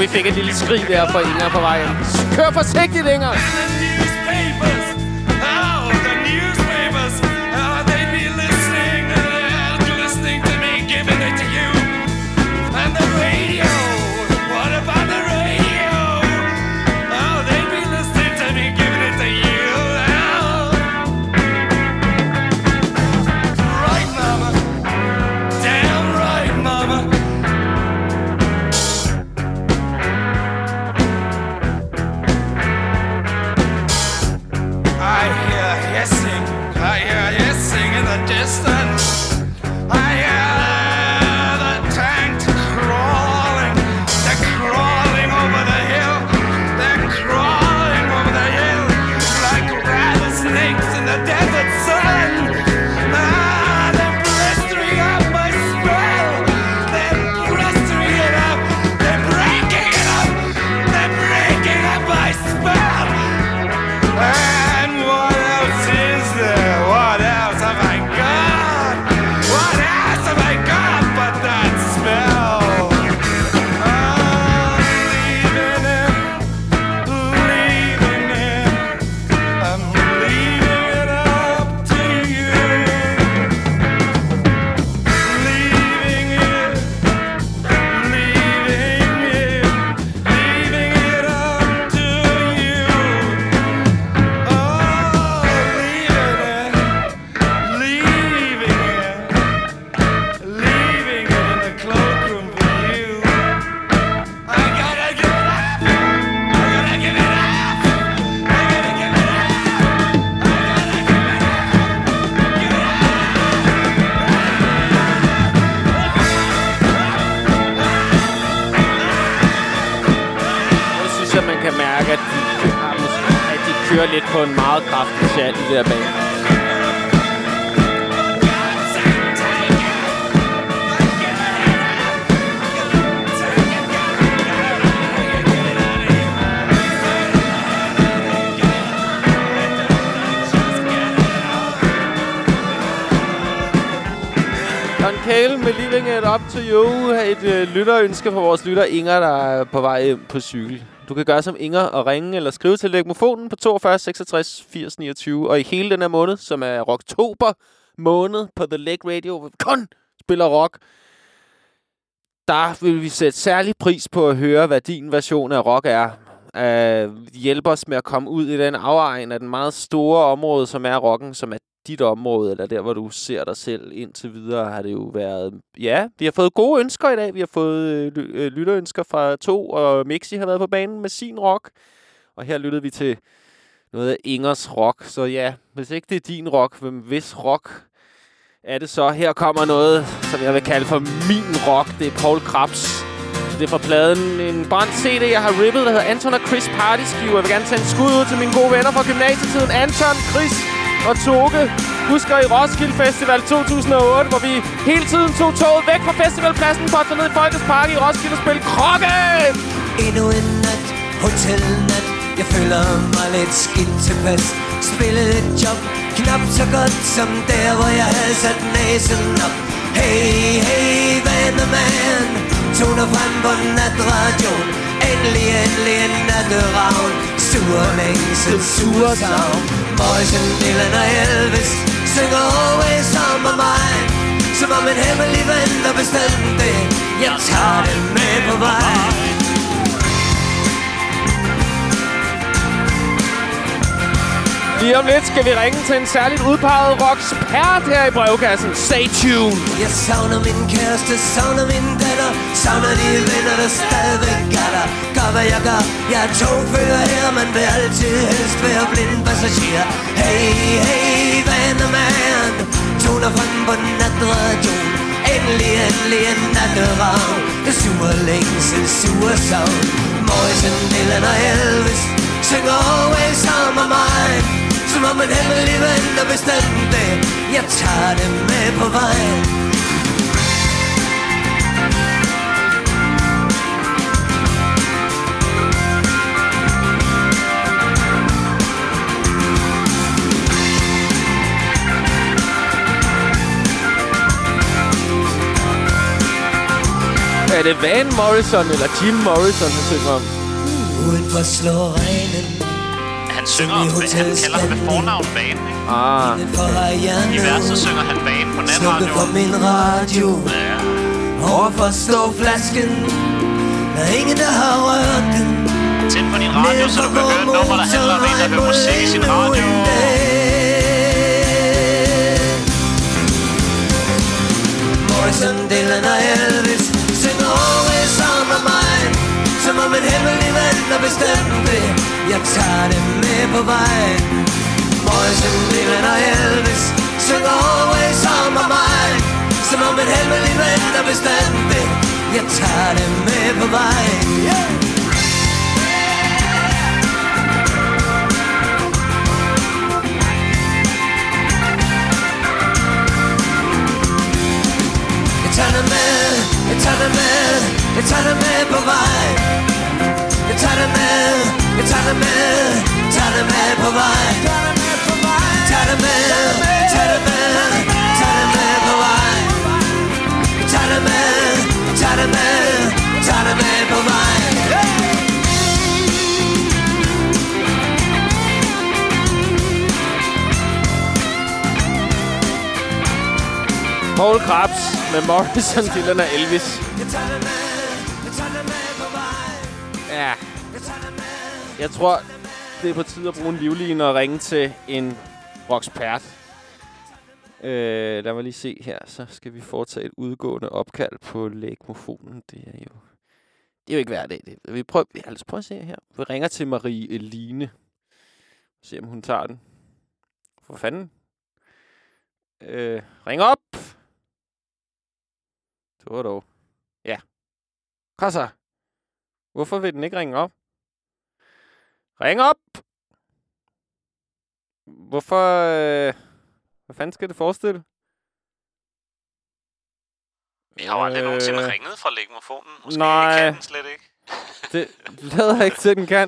Vi fik et lille skrig der fra Inger på vejen. Kør forsigtigt, Inger! To You. Et øh, lytterønske fra vores lytter Inger, der er på vej hjem på cykel. Du kan gøre som Inger og ringe eller skrive til Legmofonen på 42 66 80 29. Og i hele den her måned, som er oktober måned på The Leg Radio, hvor vi kun spiller rock, der vil vi sætte særlig pris på at høre, hvad din version af rock er. Øh, uh, hjælpe os med at komme ud i den afegn af den meget store område, som er rocken, som er dit område, eller der, hvor du ser dig selv indtil videre, har det jo været... Ja, vi har fået gode ønsker i dag. Vi har fået øh, øh, lytterønsker fra to, og Mixi har været på banen med sin rock. Og her lyttede vi til noget af Ingers rock. Så ja, hvis ikke det er din rock, men hvis rock er det så? Her kommer noget, som jeg vil kalde for min rock. Det er Paul Krabs. Det er fra pladen en brændt CD, jeg har rippet, der hedder Anton og Chris Partyskiver. Jeg vil gerne sende skud ud til mine gode venner fra gymnasietiden. Anton, Chris og Toge. Husker i Roskilde Festival 2008, hvor vi hele tiden tog toget væk fra festivalpladsen for at tage ned i Folkets Park i Roskilde og spille krokke! Endnu en nat, hotelnat Jeg føler mig lidt skidt tilpas. Spillede et job, knap så godt som der, hvor jeg havde sat næsen op. Hey, hey, vandeman Toner frem på natradioen Endelig, endelig en natteravn. Sur længsel, sur savn Morrison, Dylan og Elvis Synger always on my mind Som om en hemmelig ven, der bestemte det Jeg tager det med på vej. Lige om lidt skal vi ringe til en særligt udpeget rockspert her i brevkassen. Stay tuned. Jeg savner min kæreste, savner min datter. Savner de venner, der stadigvæk er der. Gør hvad jeg gør, jeg er togfører her Man vil altid helst være blind passager. Hey, hey, vandermand Toner frem på natradioen. Endelig, endelig en natteravn. Det suger længsel, suger savn Morrison, Dylan og Elvis Synger always on my mind som om en hemmelig ven, der bestemte Jeg tager det med på vejen Er det Van Morrison eller Jim Morrison, han synger om? Udenfor slår regnen Han synger om, han kalder ham med fornavn Van, ikke? Ah. I verset synger han Van på Slukke natradio. for min radio Ja. Overfor står flasken Der er ingen, der har rørt den Tænd på din radio, så du kan høre et nummer, der handler om en, der hører musik i sin radio. Morrison, Dylan og Elvis Synger always on my mind Som om en hemmelig ven, der bestemte jeg tager dem med på vejen Morrison, Dylan og Elvis Synger always on my mind Som om en hemmelig ven, der bestemte Jeg tager dem med på vejen yeah! Jeg tager dig med, jeg tager dig med, jeg tager dig med på vej. Jeg tager dig med, jeg tager dig med, tager dig med på vej. Tager dig med, tager dig med, tager dig med på vej. Jeg tager dig med, tager dig med, tager dig med på vej. Paul Krabs med Morrison, Dylan og Elvis. Jeg tror, det er på tide at bruge en livline og ringe til en rockspert. Øh, lad mig lige se her. Så skal vi foretage et udgående opkald på lægmofonen. Det er jo... Det er jo ikke hver dag. Det. Vi prøver, vi altså prøve at se her. Vi ringer til Marie Eline. Se om hun tager den. For fanden. Øh, ring op! Det var dog. Ja. Kom så. Hvorfor vil den ikke ringe op? Ring op! Hvorfor... Øh, hvad fanden skal det forestille? Vi har jo aldrig Øh, nogensinde ringet fra lægmofonen. Måske nej. kan den slet ikke. Det lader ikke til, den kan.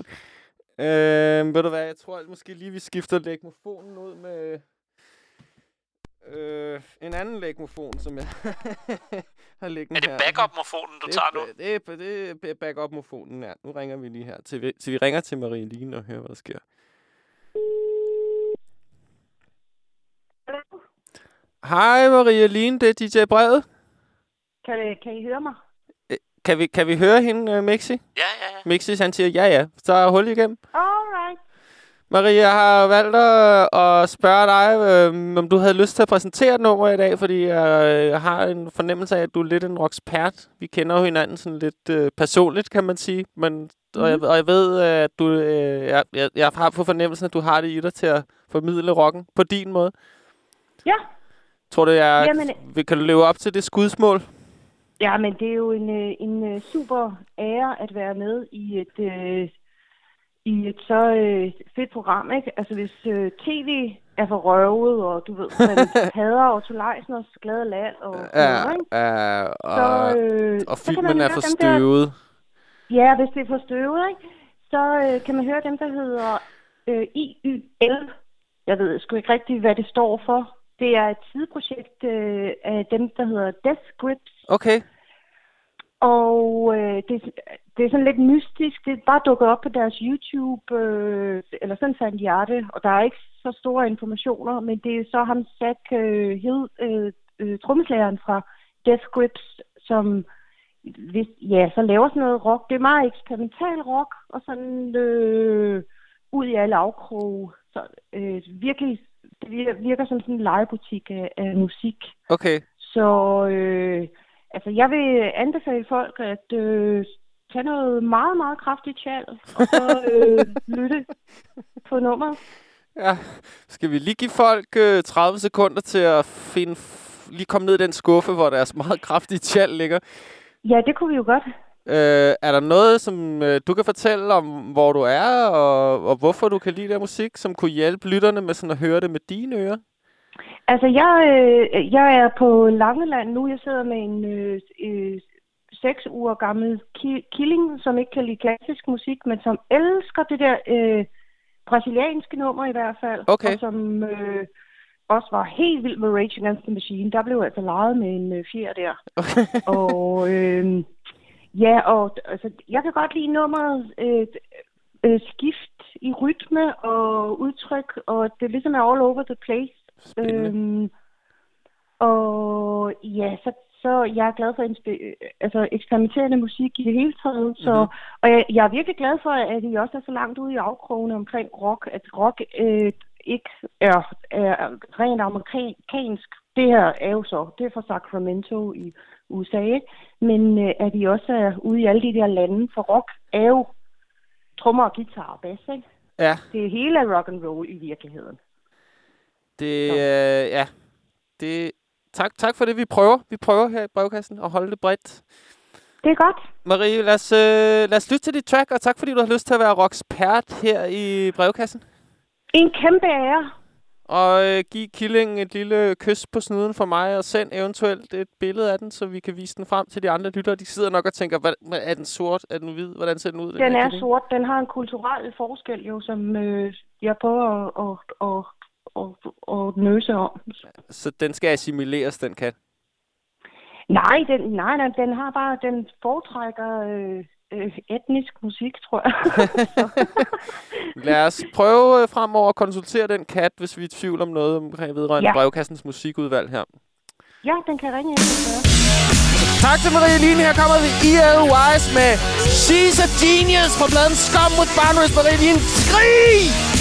Øh, ved du hvad, jeg tror at måske lige, vi skifter lægmofonen ud med øh, en anden lægmofon, som jeg har liggende Er det her. backup-mofonen, du det, tager nu? Det er, det er backup-mofonen, ja. Nu ringer vi lige her. Til, vi- til vi ringer til Marie Line og hører, hvad der sker. Hej Marie Line, det er DJ Brevet. Kan, det- kan I høre mig? Kan vi, kan vi høre hende, uh, Mixi? Ja, ja, ja. Mixi, han siger ja, ja. Så er hul igennem. Alright. Marie, jeg har valgt at, at spørge dig, øh, om du havde lyst til at præsentere et nummer i dag, fordi jeg, jeg har en fornemmelse af, at du er lidt en rockspert. Vi kender jo hinanden sådan lidt øh, personligt, kan man sige. Men, og, jeg, og jeg ved, at du, øh, jeg, jeg, jeg har på fornemmelsen, at du har det i dig til at formidle rocken på din måde. Ja. Tror du, jeg Jamen, vi kan leve op til det skudsmål? Ja, men det er jo en, øh, en øh, super ære at være med i et, øh, i et så øh, fedt program, ikke? Altså hvis øh, tv er for røvet, og du ved, man hader Otto Leisners glade land og Ja, noget, ikke? ja, og, Så, øh, og filmen er for dem der- støvet. Ja, hvis det er for støvet, ikke? Så øh, kan man høre dem, der hedder øh, IYL. Jeg ved sgu ikke rigtigt, hvad det står for. Det er et sideprojekt øh, af dem, der hedder Death Grips. Okay. Og øh, det, det er sådan lidt mystisk. Det er bare dukket op på deres YouTube, øh, eller sådan fandt jeg det. Og der er ikke så store informationer, men det er så ham, Zach øh, Hill, øh, øh, trommeslageren fra Death Grips, som hvis, ja, så laver sådan noget rock. Det er meget eksperimental rock, og sådan øh, ud i alle afkroge Så øh, virkelig, det virker, virker som sådan en legebutik af, af musik. Okay. Så øh, altså, jeg vil anbefale folk at øh, tage noget meget, meget kraftigt tjal, og så øh, lytte på nummeret. Ja. Skal vi lige give folk øh, 30 sekunder til at finde... Lige komme ned i den skuffe, hvor deres meget kraftige tjal ligger. Ja, det kunne vi jo godt. Øh, er der noget, som øh, du kan fortælle om, hvor du er, og, og hvorfor du kan lide der musik, som kunne hjælpe lytterne med sådan at høre det med dine ører? Altså, jeg, øh, jeg er på Langeland nu. Jeg sidder med en øh, øh, seks uger gammel ki- killing, som ikke kan lide klassisk musik, men som elsker det der øh, brasilianske nummer i hvert fald. Okay. Og som øh, også var helt vild med Rage Against the Machine. Der blev altså leget med en øh, fjer der. og øh, ja, og altså, jeg kan godt lide nummeret øh, øh, skift i rytme og udtryk, og det ligesom er all over the place. Øhm, og ja, så, så jeg er glad for øh, altså, eksperimenterende musik i det hele taget. Så, Mhm. Og jeg, jeg er virkelig glad for, at I også er så langt ude i afkrogene omkring rock, at rock øh, ikke er, er rent amerikansk. Det her er jo så, det er fra Sacramento i USA, ikke? men øh, at I også er ude i alle de der lande, for rock er jo trommer og guitar og bass, ikke? Ja. Det er hele rock and roll i virkeligheden. Det, øh, ja. Det, tak, tak for det, vi prøver. Vi prøver her i brevkassen at holde det bredt. Det er godt. Marie, lad os, øh, lad os lytte til dit track, og tak fordi du har lyst til at være rockspert her i brevkassen. En kæmpe ære. Og øh, giv Killing et lille kys på snuden for mig, og send eventuelt et billede af den, så vi kan vise den frem til de andre lyttere. De sidder nok og tænker, hvad, er den sort? Er den hvid? Hvordan ser den ud? Den her er killing? sort. Den har en kulturel forskel jo, som øh, jeg prøver at, at, at, at, at nøse om. Så den skal assimileres, den kat. Nej, den, nej, nej, den har bare, den foretrækker øh, øh, etnisk musik, tror jeg. Lad os prøve øh, fremover at konsultere den kat, hvis vi er i tvivl om noget omkring vedrørende Ja. brevkassens musikudvalg her. ja, den kan ringe ind. Tak til Marie Line. Her kommer vi E.L. Wise med She's a Genius fra bladen Scum with Boundaries. Marie Line, skrig!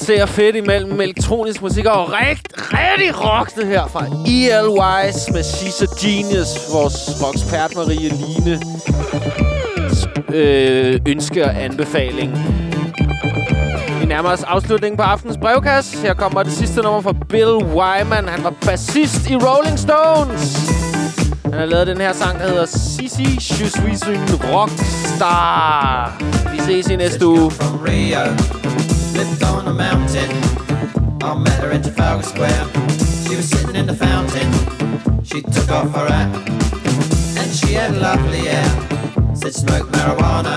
Balancerer fedt imellem elektronisk musik og rigt, rigtig rock, det her fra E.L. Wise med She's a Genius, vores rockspert Marie Line øh, ønske og anbefaling. Vi nærmer os afslutningen på aftens brevkasse. Her kommer det sidste nummer fra Bill Wyman. Han var bassist i Rolling Stones. Han har lavet den her sang, der hedder Sissy Je suis une rockstar. Vi ses i næste uge. Uh, on a mountain. I met her in Trafalgar Square. She was sitting in the fountain. She took off her hat and she had lovely hair. Said smoke marijuana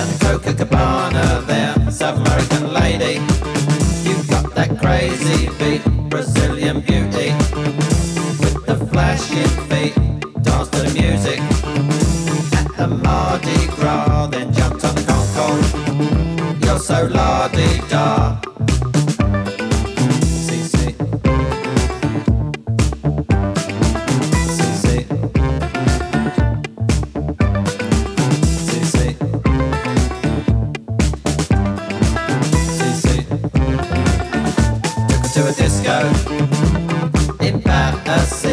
and Coca Cabana there. South American lady, you got that crazy beat, Brazilian beauty with the flashing feet. Dance to the music a disco in Paris.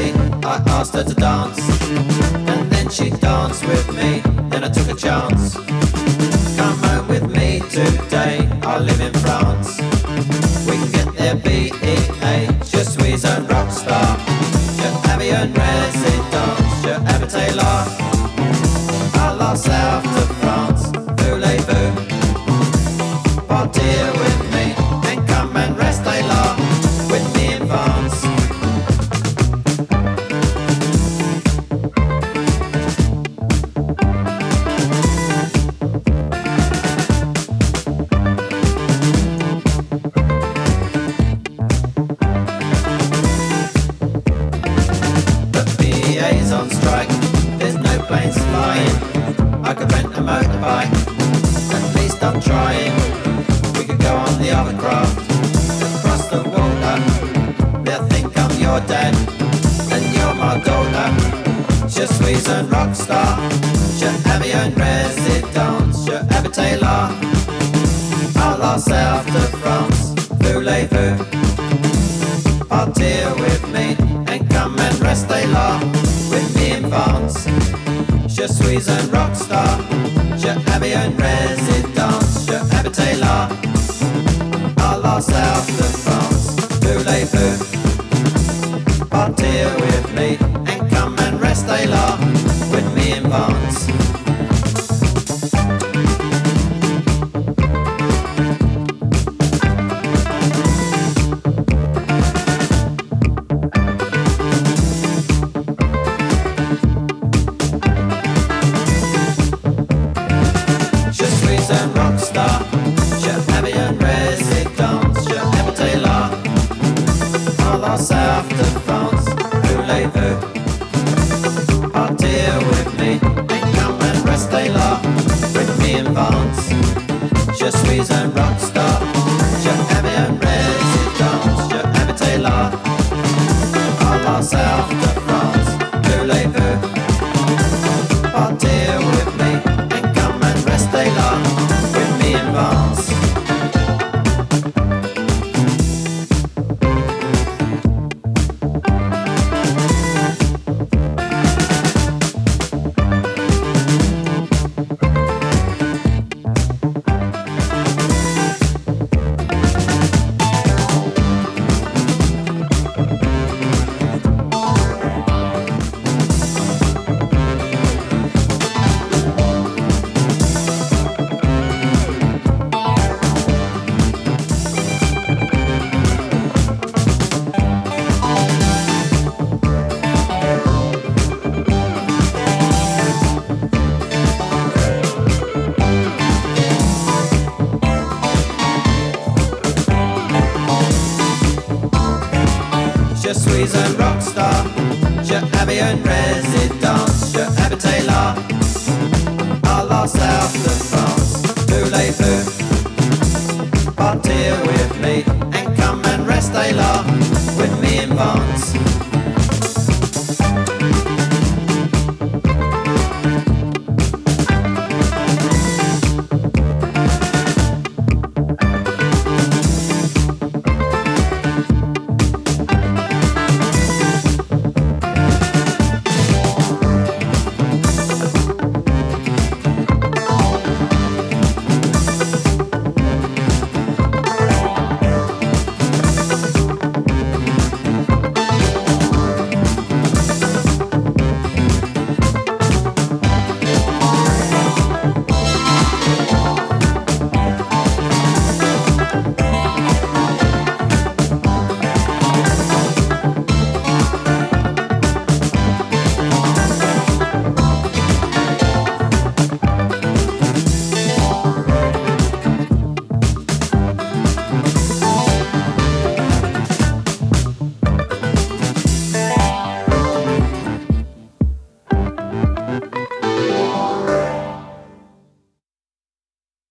I asked her to dance, and then she danced with me. Then I took a chance. myself.